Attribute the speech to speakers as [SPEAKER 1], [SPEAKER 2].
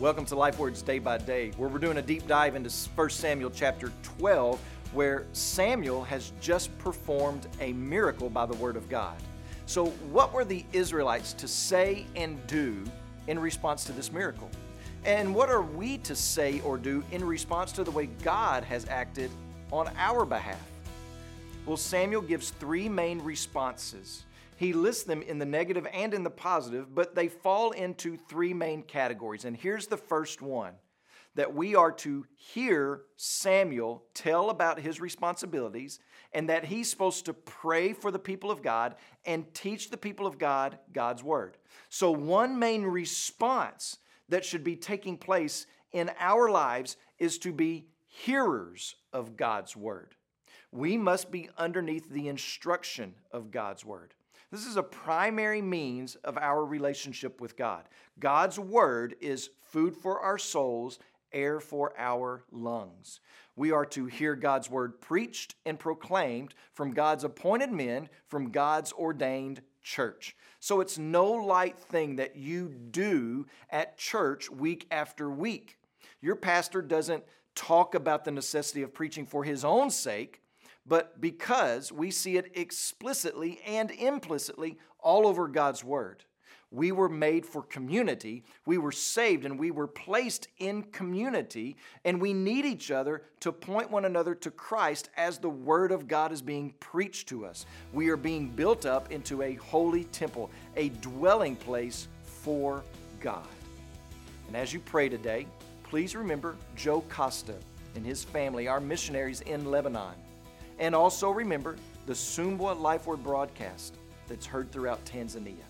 [SPEAKER 1] Welcome to Life Words Day by Day, where we're doing a deep dive into 1 Samuel chapter 12, where Samuel has just performed a miracle by the Word of God. So, what were the Israelites to say and do in response to this miracle? And what are we to say or do in response to the way God has acted on our behalf? Well, Samuel gives three main responses. He lists them in the negative and in the positive, but they fall into three main categories. And here's the first one that we are to hear Samuel tell about his responsibilities and that he's supposed to pray for the people of God and teach the people of God God's word. So, one main response that should be taking place in our lives is to be hearers of God's word. We must be underneath the instruction of God's word. This is a primary means of our relationship with God. God's word is food for our souls, air for our lungs. We are to hear God's word preached and proclaimed from God's appointed men, from God's ordained church. So it's no light thing that you do at church week after week. Your pastor doesn't talk about the necessity of preaching for his own sake but because we see it explicitly and implicitly all over God's Word. We were made for community. We were saved and we were placed in community, and we need each other to point one another to Christ as the Word of God is being preached to us. We are being built up into a holy temple, a dwelling place for God. And as you pray today, please remember Joe Costa and his family, our missionaries in Lebanon. And also remember the Sumbwa Life Word broadcast that's heard throughout Tanzania.